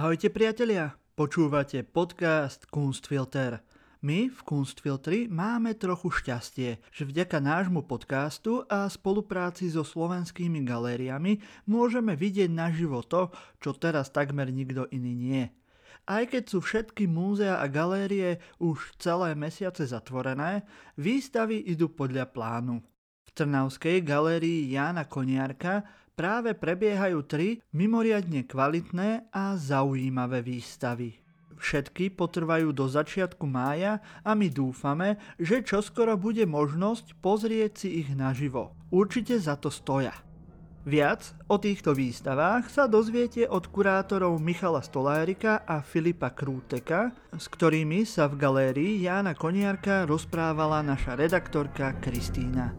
Ahojte priatelia, počúvate podcast Kunstfilter. My v Kunstfiltri máme trochu šťastie, že vďaka nášmu podcastu a spolupráci so slovenskými galériami môžeme vidieť naživo to, čo teraz takmer nikto iný nie. Aj keď sú všetky múzea a galérie už celé mesiace zatvorené, výstavy idú podľa plánu. V Trnavskej galérii Jána Koniarka práve prebiehajú tri mimoriadne kvalitné a zaujímavé výstavy. Všetky potrvajú do začiatku mája a my dúfame, že čoskoro bude možnosť pozrieť si ich naživo. Určite za to stoja. Viac o týchto výstavách sa dozviete od kurátorov Michala Stolárika a Filipa Krúteka, s ktorými sa v galérii Jána Koniarka rozprávala naša redaktorka Kristýna.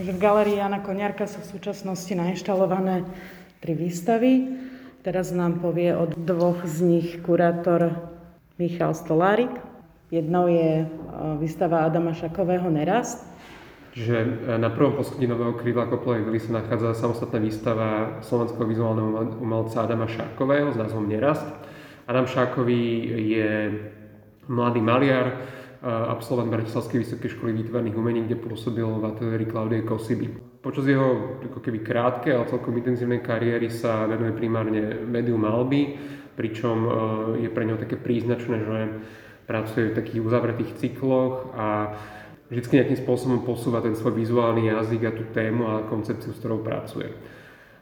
Takže v galerii Jana Koniarka sú v súčasnosti nainštalované tri výstavy. Teraz nám povie od dvoch z nich kurátor Michal Stolárik. Jednou je e, výstava Adama Šakového Nerast. Čiže e, na prvom poschodí nového krídla Koplovej vily sa nachádza samostatná výstava slovenského vizuálneho umelca Adama Šákového s názvom Nerast. Adam Šákový je mladý maliar, absolvent Bratislavskej vysokej školy výtvarných umení, kde pôsobil v ateliéri Klaudie Kosiby. Počas jeho ako keby krátkej, ale celkom intenzívnej kariéry sa venuje primárne médiu malby, pričom e, je pre neho také príznačné, že pracuje v takých uzavretých cykloch a vždy nejakým spôsobom posúva ten svoj vizuálny jazyk a tú tému a koncepciu, s ktorou pracuje.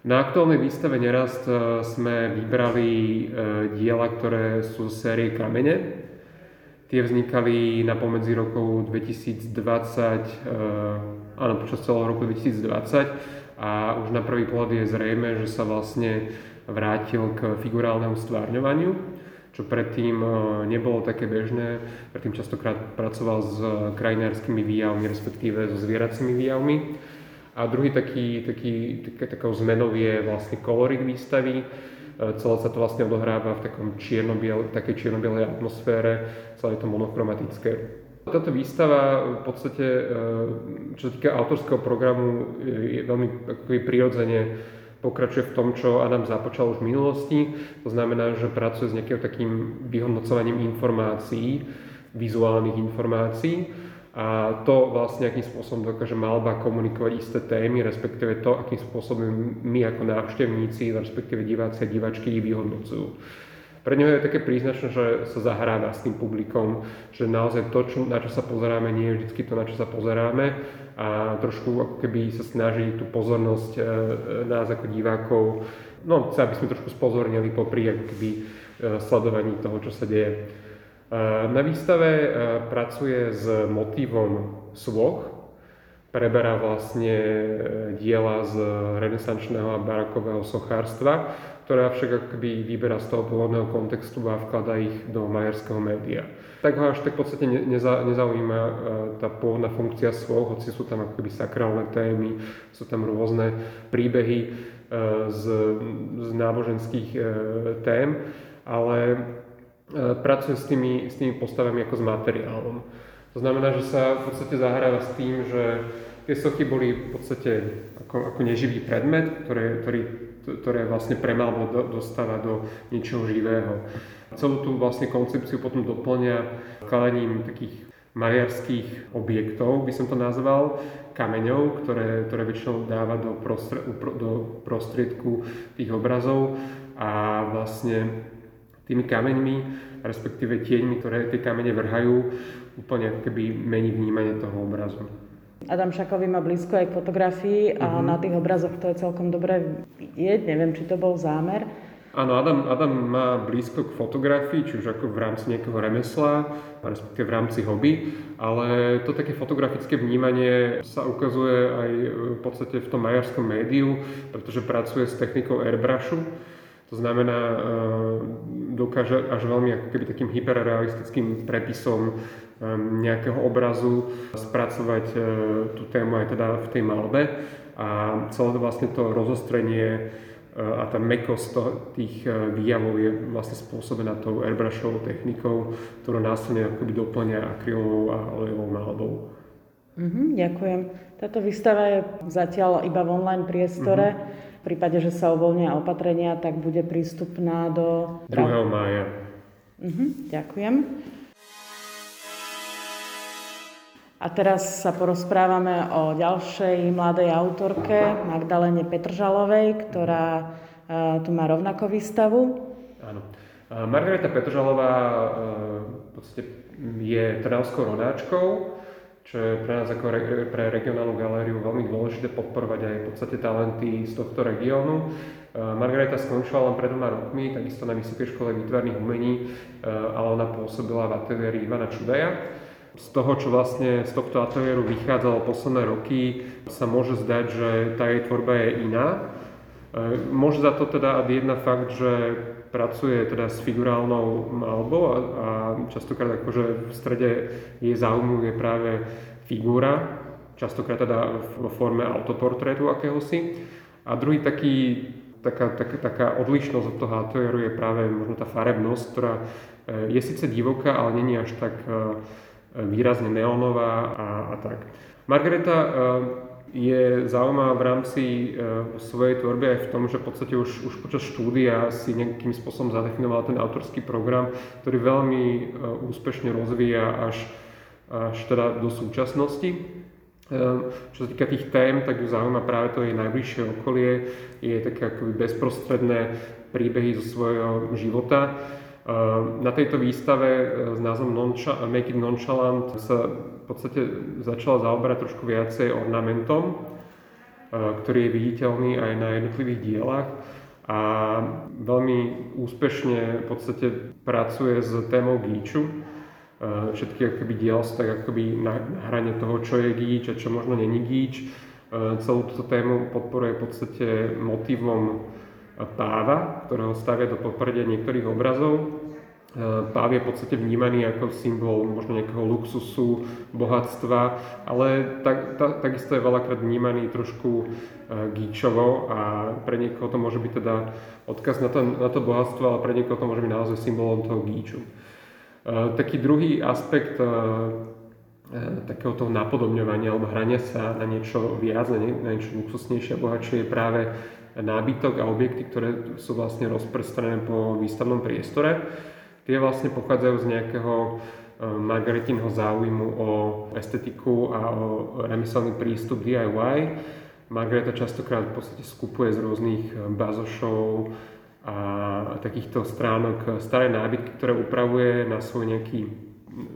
Na aktuálnej výstave Nerast e, sme vybrali e, diela, ktoré sú z série Kamene, Tie vznikali na pomedzi rokov 2020, eh, áno, počas celého roku 2020 a už na prvý pohľad je zrejme, že sa vlastne vrátil k figurálnemu stvárňovaniu, čo predtým eh, nebolo také bežné. Predtým častokrát pracoval s krajinárskymi výjavmi, respektíve so zvieracími výjavmi. A druhý taký, taký, takou zmenou je vlastne kolorit výstavy, celé sa to vlastne odohráva v takom čierno-biel, takej čierno-bielej atmosfére, celé je to monochromatické. Táto výstava v podstate, e, čo sa týka autorského programu, je veľmi prirodzene pokračuje v tom, čo Adam započal už v minulosti. To znamená, že pracuje s nejakým takým vyhodnocovaním informácií, vizuálnych informácií a to vlastne akým spôsobom dokáže malba komunikovať isté témy, respektíve to, akým spôsobom my ako návštevníci, respektíve diváci a divačky ich vyhodnocujú. Pre neho je také príznačné, že sa zahráva s tým publikom, že naozaj to, čo, na čo sa pozeráme, nie je vždy to, na čo sa pozeráme a trošku ako keby sa snaží tú pozornosť e, nás ako divákov, no chce, aby sme trošku spozornili popri ako keby e, sledovaní toho, čo sa deje. Na výstave e, pracuje s motívom sloh, preberá vlastne e, diela z renesančného a barakového sochárstva, ktoré však akoby vyberá z toho pôvodného kontextu a vklada ich do majerského média. Tak ho až tak v podstate neza, nezaujíma tá pôvodná funkcia svoch, hoci sú tam akoby sakrálne témy, sú tam rôzne príbehy z, z náboženských tém, ale pracuje s tými, s tými postavami ako s materiálom. To znamená, že sa v podstate zahráva s tým, že tie sochy boli v podstate ako, ako neživý predmet, ktoré, ktorý, ktoré vlastne premalbo do, dostáva do niečoho živého. Celú tú vlastne koncepciu potom doplňa vkladaním takých maliarských objektov, by som to nazval, kameňov, ktoré, ktoré väčšinou dáva do, prostred, do prostriedku tých obrazov a vlastne tými kameňmi, respektíve tieňmi, ktoré tie kamene vrhajú, úplne keby mení vnímanie toho obrazu. Adam Šakový má blízko aj k fotografii a uh-huh. na tých obrazoch to je celkom dobre vidieť. Neviem, či to bol zámer. Áno, Adam, Adam má blízko k fotografii, či už ako v rámci nejakého remesla, respektíve v rámci hobby, ale to také fotografické vnímanie sa ukazuje aj v podstate v tom majarskom médiu, pretože pracuje s technikou airbrushu, to znamená, e, dokáže až veľmi ako keby takým hyperrealistickým prepisom e, nejakého obrazu spracovať e, tú tému aj teda v tej malbe a celé to vlastne to rozostrenie a tá mekosť tých výjavov je vlastne spôsobená tou airbrushovou technikou, ktorú následne akoby doplňa akrylovou a olejovou malbou. Mm-hmm, ďakujem. Táto výstava je zatiaľ iba v online priestore. Uh-huh. V prípade, že sa uvoľnia opatrenia, tak bude prístupná do... 2. mája. Uh-huh, ďakujem. A teraz sa porozprávame o ďalšej mladej autorke, Magdalene Petržalovej, ktorá uh, tu má rovnako výstavu. Áno. Margareta Petržalová uh, v podstate je trnavskou rodáčkou, čo je pre nás ako re, pre regionálnu galériu veľmi dôležité podporovať aj v podstate talenty z tohto regiónu. Margareta skončila len pred dvoma rokmi, takisto na Vysokej škole výtvarných umení, ale ona pôsobila v ateliéri Ivana Čudaja z toho, čo vlastne z tohto ateliéru vychádzalo posledné roky, sa môže zdať, že tá jej tvorba je iná. E, môže za to teda jedna fakt, že pracuje teda s figurálnou malbou a, a častokrát akože v strede jej záujmu je práve figúra, častokrát teda vo forme autoportrétu akéhosi. A druhý taký, taká, taká, taká odlišnosť od toho ateliéru je práve možno tá farebnosť, ktorá e, je síce divoká, ale není až tak e, výrazne neonová a, a tak. Margareta eh, je zaujímavá v rámci eh, svojej tvorby aj v tom, že v podstate už, už počas štúdia si nejakým spôsobom zadefinovala ten autorský program, ktorý veľmi eh, úspešne rozvíja až, až teda do súčasnosti. Čo sa týka tých tém, tak ju zaujíma práve to jej najbližšie okolie, je také akoby bezprostredné príbehy zo svojho života. Ehm, na tejto výstave e, s názvom Make it Nonchalant sa v podstate začala zaoberať trošku viacej ornamentom, e, ktorý je viditeľný aj na jednotlivých dielach a veľmi úspešne v podstate pracuje s témou gíču. E, všetky akoby diela sú tak akoby na hrane toho, čo je gíč a čo možno není gíč. Celú túto tému podporuje v podstate motivom páva, ktorého stavia do popredia niektorých obrazov. E, páv je v podstate vnímaný ako symbol možno nejakého luxusu, bohatstva, ale tak, ta, takisto je veľakrát vnímaný trošku e, gíčovo a pre niekoho to môže byť teda odkaz na to, na to bohatstvo, ale pre niekoho to môže byť naozaj symbolom toho gíču. E, taký druhý aspekt takého toho napodobňovania alebo hrania sa na niečo viac, na, niečo luxusnejšie a bohatšie je práve nábytok a objekty, ktoré sú vlastne rozprestrené po výstavnom priestore. Tie vlastne pochádzajú z nejakého e, Margaritinho záujmu o estetiku a o remeselný prístup DIY. Margareta častokrát v podstate skupuje z rôznych e, bazošov a takýchto stránok staré nábytky, ktoré upravuje na svoj nejaký,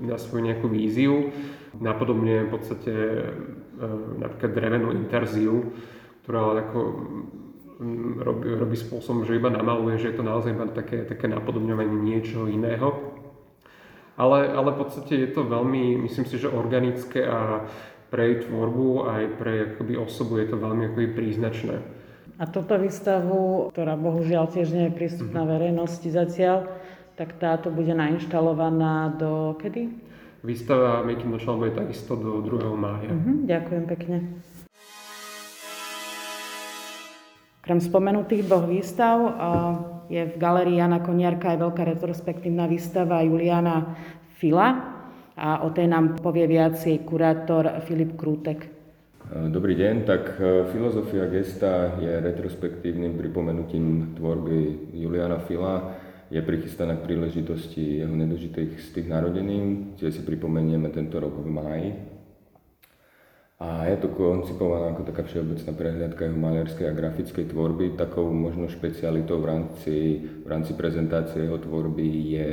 na svoju nejakú víziu. Napodobne v podstate e, napríklad drevenú interziu, ktorá ako robí, robí spôsobom, že iba namaluje, že je to naozaj iba také, také napodobňovanie niečoho iného. Ale, ale v podstate je to veľmi, myslím si, že organické a pre jej tvorbu aj pre akoby, osobu je to veľmi akoby, príznačné. A toto výstavu, ktorá bohužiaľ tiež nie je prístupná mm-hmm. verejnosti zatiaľ, tak táto bude nainštalovaná do kedy? Výstava Making the bude takisto do 2. mája. Mm-hmm, ďakujem pekne. Krem spomenutých dvoch výstav je v galerii Jana Koniarka aj veľká retrospektívna výstava Juliana Fila a o tej nám povie viac jej kurátor Filip Krútek. Dobrý deň, tak e, filozofia gesta je retrospektívnym pripomenutím tvorby Juliana Fila. Je prichystaná k príležitosti jeho nedožitých z tých narodenín, kde si pripomenieme tento rok v máji. A je to koncipované ako taká všeobecná prehliadka jeho malerskej a grafickej tvorby. Takou možno špecialitou v rámci, v rámci prezentácie jeho tvorby je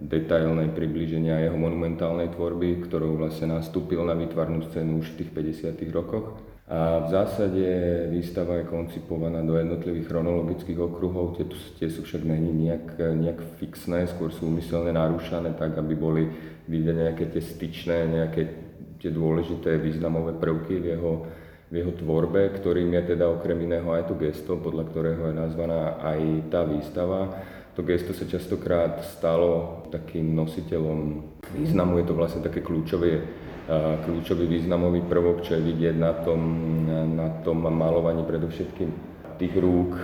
detailné približenia jeho monumentálnej tvorby, ktorou vlastne nastúpil na výtvarnú scénu už v tých 50. rokoch. A v zásade výstava je koncipovaná do jednotlivých chronologických okruhov, tie, tie sú však není nejak, nejak fixné, skôr sú umyselne narúšané tak, aby boli vidieť nejaké tie styčné, nejaké tie dôležité významové prvky v jeho, v jeho tvorbe, ktorým je teda okrem iného aj to gesto, podľa ktorého je nazvaná aj tá výstava. To gesto sa častokrát stalo takým nositeľom významu, je to vlastne také kľúčové, kľúčový významový prvok, čo je vidieť na tom, na tom malovaní predovšetkým tých rúk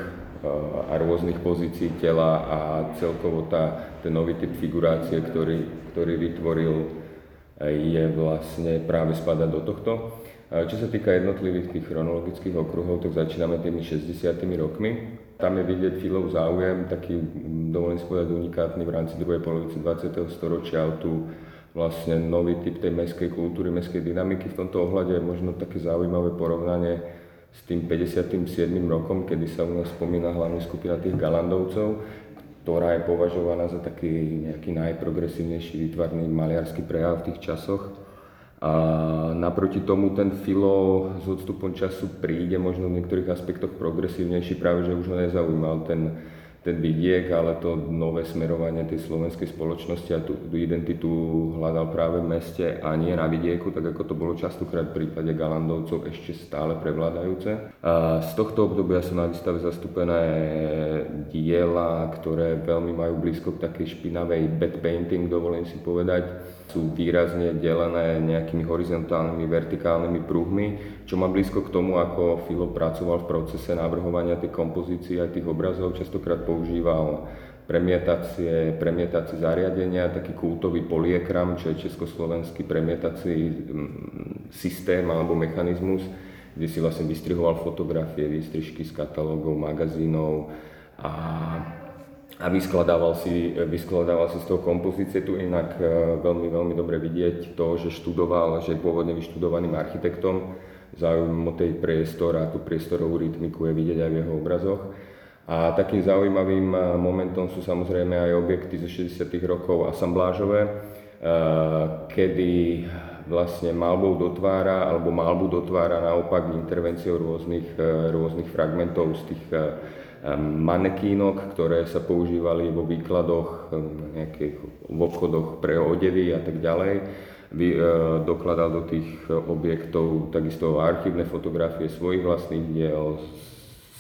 a rôznych pozícií tela a celkovo tá, ten nový typ figurácie, ktorý, ktorý vytvoril je vlastne práve spadať do tohto. Čo sa týka jednotlivých tých chronologických okruhov, tak začíname tými 60 rokmi. Tam je vidieť Filov záujem, taký, dovolím si povedať, unikátny v rámci druhej polovice 20. storočia o tú vlastne nový typ tej mestskej kultúry, mestskej dynamiky. V tomto ohľade je možno také zaujímavé porovnanie s tým 57. rokom, kedy sa u nás spomína hlavne skupina tých Galandovcov, ktorá je považovaná za taký nejaký najprogresívnejší výtvarný maliarský prejav v tých časoch. A naproti tomu ten filo s odstupom času príde možno v niektorých aspektoch progresívnejší, práve že už ho nezaujímal ten, ten vidiek, ale to nové smerovanie tej slovenskej spoločnosti a tú, tú identitu hľadal práve v meste a nie na vidieku, tak ako to bolo častokrát v prípade Galandovcov ešte stále prevládajúce. A z tohto obdobia sú na výstave zastúpené diela, ktoré veľmi majú blízko k takej špinavej bad painting, dovolím si povedať sú výrazne delené nejakými horizontálnymi, vertikálnymi pruhmi, čo má blízko k tomu, ako Filo pracoval v procese navrhovania tej kompozície a tých obrazov. Častokrát používal premietacie, premietacie zariadenia, taký kultový poliekram, čo je československý premietací mm, systém alebo mechanizmus, kde si vlastne vystrihoval fotografie, výstrižky z katalógov, magazínov a a vyskladával si, vyskladával si z toho kompozície. Tu inak e, veľmi, veľmi dobre vidieť to, že študoval, že je pôvodne vyštudovaným architektom. Záujem o tej priestor a tú priestorovú rytmiku je vidieť aj v jeho obrazoch. A takým zaujímavým e, momentom sú samozrejme aj objekty zo 60. rokov asamblážové, e, kedy vlastne malbou dotvára, alebo malbu dotvára naopak intervenciou rôznych, rôznych fragmentov z tých manekínok, ktoré sa používali vo výkladoch, nejakých v obchodoch pre odevy a tak ďalej. Vy, e, dokladal do tých objektov takisto archívne fotografie svojich vlastných diel,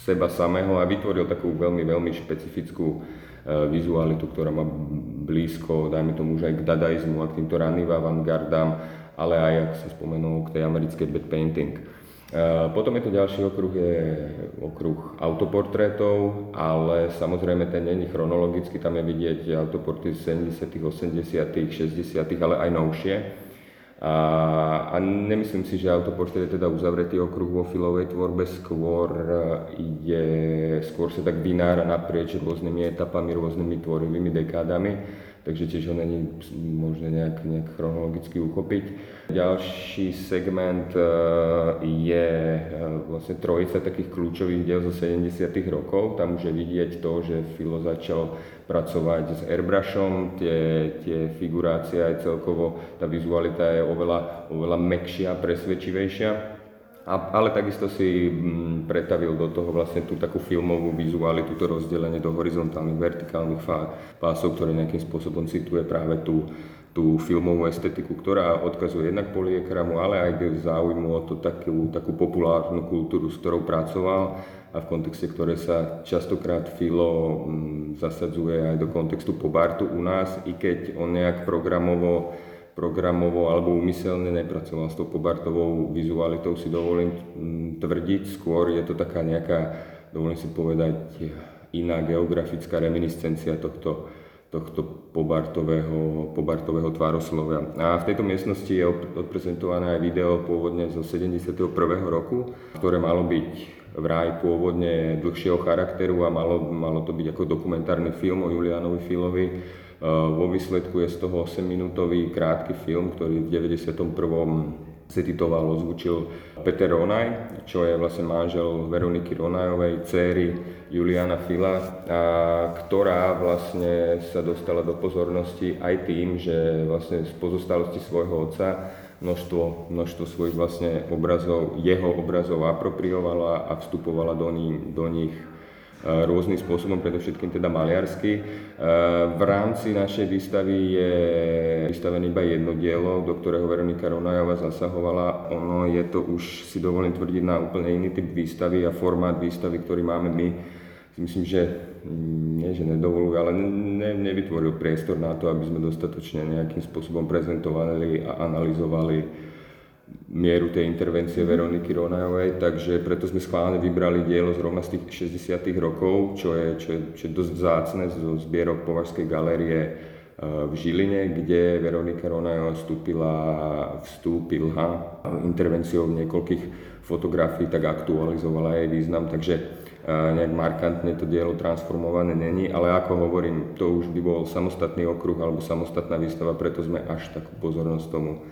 seba samého a vytvoril takú veľmi, veľmi špecifickú e, vizualitu, ktorá má blízko, dajme tomu už aj k dadaizmu a k týmto raným avantgardám, ale aj, ak sa spomenul, k tej americkej bad painting. Potom je to ďalší okruh, je okruh autoportrétov, ale samozrejme ten není chronologicky, tam je vidieť autoporty z 70., 80., 60., ale aj novšie. A, a nemyslím si, že autoportrét je teda uzavretý okruh vo filovej tvorbe, skôr, je, skôr sa tak vynára naprieč rôznymi etapami, rôznymi tvorivými dekádami takže tiež ho není možné nejak, nejak chronologicky uchopiť. Ďalší segment e, je e, vlastne trojica takých kľúčových diel zo 70 rokov. Tam už je vidieť to, že Filo začal pracovať s airbrushom, tie, tie figurácie aj celkovo, tá vizualita je oveľa, oveľa mekšia, presvedčivejšia. A, ale takisto si m, mm, pretavil do toho vlastne tú takú filmovú vizuálitu, to rozdelenie do horizontálnych, vertikálnych pásov, ktoré nejakým spôsobom cituje práve tú, tú filmovú estetiku, ktorá odkazuje jednak poliekramu, ale aj k záujmu o to takú, takú populárnu kultúru, s ktorou pracoval a v kontexte, ktoré sa častokrát Filo m, mm, zasadzuje aj do kontextu pobartu u nás, i keď on nejak programovo programovo alebo umyselne nepracoval s tou pobartovou vizualitou, si dovolím mm, tvrdiť. Skôr je to taká nejaká, dovolím si povedať, iná geografická reminiscencia tohto, tohto pobartového, pobartového tvároslovia. A v tejto miestnosti je odprezentované aj video pôvodne zo 71. roku, ktoré malo byť vraj pôvodne dlhšieho charakteru a malo, malo to byť ako dokumentárny film o Julianovi Filovi, vo výsledku je z toho 8-minútový krátky film, ktorý v 91. cititoval, ozvučil Peter Ronaj, čo je vlastne manžel Veroniky Ronajovej, céry Juliana Fila, a ktorá vlastne sa dostala do pozornosti aj tým, že vlastne z pozostalosti svojho otca množstvo, množstvo svojich vlastne obrazov, jeho obrazov apropriovala a vstupovala do nich, do nich rôznym spôsobom, predovšetkým teda maliarsky. V rámci našej výstavy je vystavené iba jedno dielo, do ktorého Veronika Ronajová zasahovala. Ono je to už, si dovolím tvrdiť, na úplne iný typ výstavy a formát výstavy, ktorý máme my. Myslím, že mm, nie, že nedovoluje, ale ne, nevytvoril priestor na to, aby sme dostatočne nejakým spôsobom prezentovali a analyzovali mieru tej intervencie Veroniky Ronajovej, takže preto sme schválne vybrali dielo zrovna z tých 60 rokov, čo je, čo je, čo je dosť vzácne zo zbierok Považskej galérie v Žiline, kde Veronika Ronajová vstúpila, vstúpila intervenciou niekoľkých fotografií, tak aktualizovala jej význam, takže nejak markantne to dielo transformované není, ale ako hovorím, to už by bol samostatný okruh alebo samostatná výstava, preto sme až takú pozornosť tomu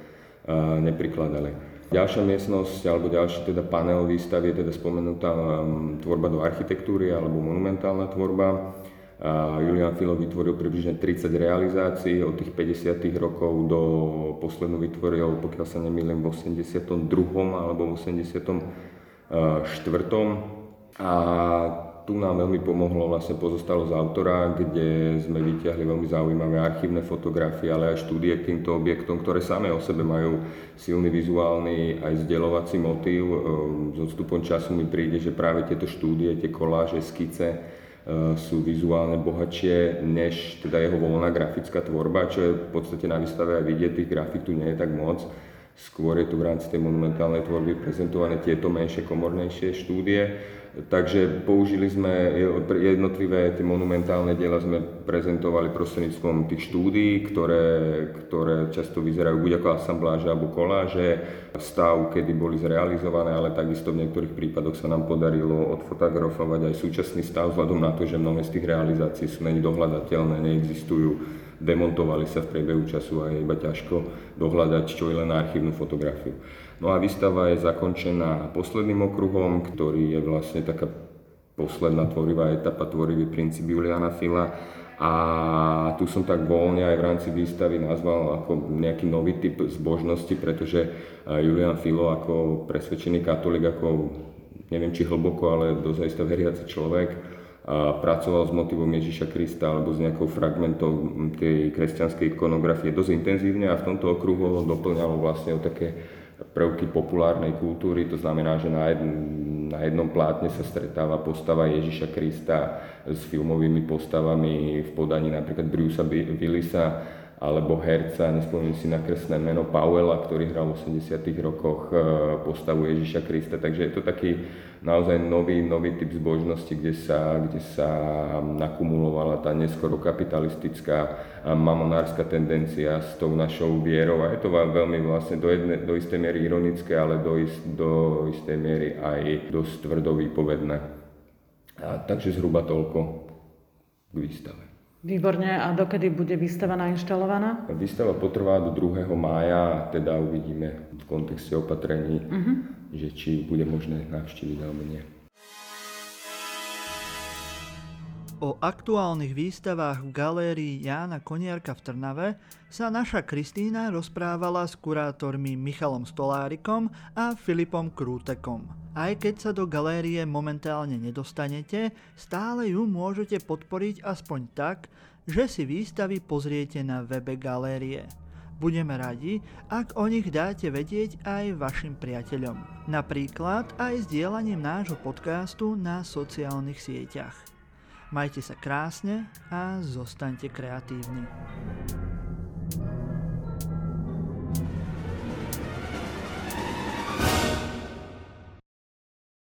neprikladali. Ďalšia miestnosť alebo ďalší teda panel výstavy je teda spomenutá tvorba do architektúry alebo monumentálna tvorba. Julian Filo vytvoril približne 30 realizácií od tých 50. rokov do poslednú vytvoril, pokiaľ sa nemýlim, v 82. alebo v 84. A tu nám veľmi pomohlo vlastne pozostalo z autora, kde sme vyťahli veľmi zaujímavé archívne fotografie, ale aj štúdie k týmto objektom, ktoré same o sebe majú silný vizuálny aj zdieľovací motív. Ehm, s odstupom času mi príde, že práve tieto štúdie, tie koláže, skice ehm, sú vizuálne bohatšie než teda jeho voľná grafická tvorba, čo je v podstate na výstave aj vidieť, tých grafik tu nie je tak moc. Skôr je tu v rámci tej monumentálnej tvorby prezentované tieto menšie, komornejšie štúdie. Takže použili sme jednotlivé tie monumentálne diela sme prezentovali prostredníctvom tých štúdií, ktoré, ktoré často vyzerajú buď ako asambláže alebo koláže, stav, kedy boli zrealizované, ale takisto v niektorých prípadoch sa nám podarilo odfotografovať aj súčasný stav vzhľadom na to, že mnohé z tých realizácií sú není dohľadateľné, neexistujú, demontovali sa v priebehu času a je iba ťažko dohľadať čo je len na archívnu fotografiu. No a výstava je zakončená posledným okruhom, ktorý je vlastne taká posledná tvorivá etapa, tvorivý princíp Juliana Fila. A tu som tak voľne aj v rámci výstavy nazval ako nejaký nový typ zbožnosti, pretože Julian Filo ako presvedčený katolík, ako neviem či hlboko, ale dosť veriaci človek, a pracoval s motivom Ježiša Krista alebo s nejakou fragmentou tej kresťanskej ikonografie dosť intenzívne a v tomto okruhu ho doplňalo vlastne o také prvky populárnej kultúry, to znamená, že na, jedn, na jednom plátne sa stretáva postava Ježiša Krista s filmovými postavami v podaní napríklad Brucea Willisa alebo herca, nespomínam si na kresné meno Powella, ktorý hral v 80 rokoch e, postavu Ježiša Krista, takže je to taký naozaj nový, nový typ zbožnosti, kde sa, kde sa nakumulovala tá neskoro kapitalistická mamonárska tendencia s tou našou vierou a je to veľmi vlastne do, jedne, do istej miery ironické, ale do, ist, do istej miery aj dosť tvrdo výpovedné. A, takže zhruba toľko k výstave. Výborne. A dokedy bude výstava nainštalovaná? Výstava potrvá do 2. mája, teda uvidíme v kontexte opatrení, uh-huh. že či bude možné navštíviť alebo nie. O aktuálnych výstavách v galérii Jána Koniarka v Trnave sa naša Kristína rozprávala s kurátormi Michalom Stolárikom a Filipom Krútekom. Aj keď sa do galérie momentálne nedostanete, stále ju môžete podporiť aspoň tak, že si výstavy pozriete na webe galérie. Budeme radi, ak o nich dáte vedieť aj vašim priateľom. Napríklad aj sdielaním nášho podcastu na sociálnych sieťach. Majte sa krásne a zostaňte kreatívni.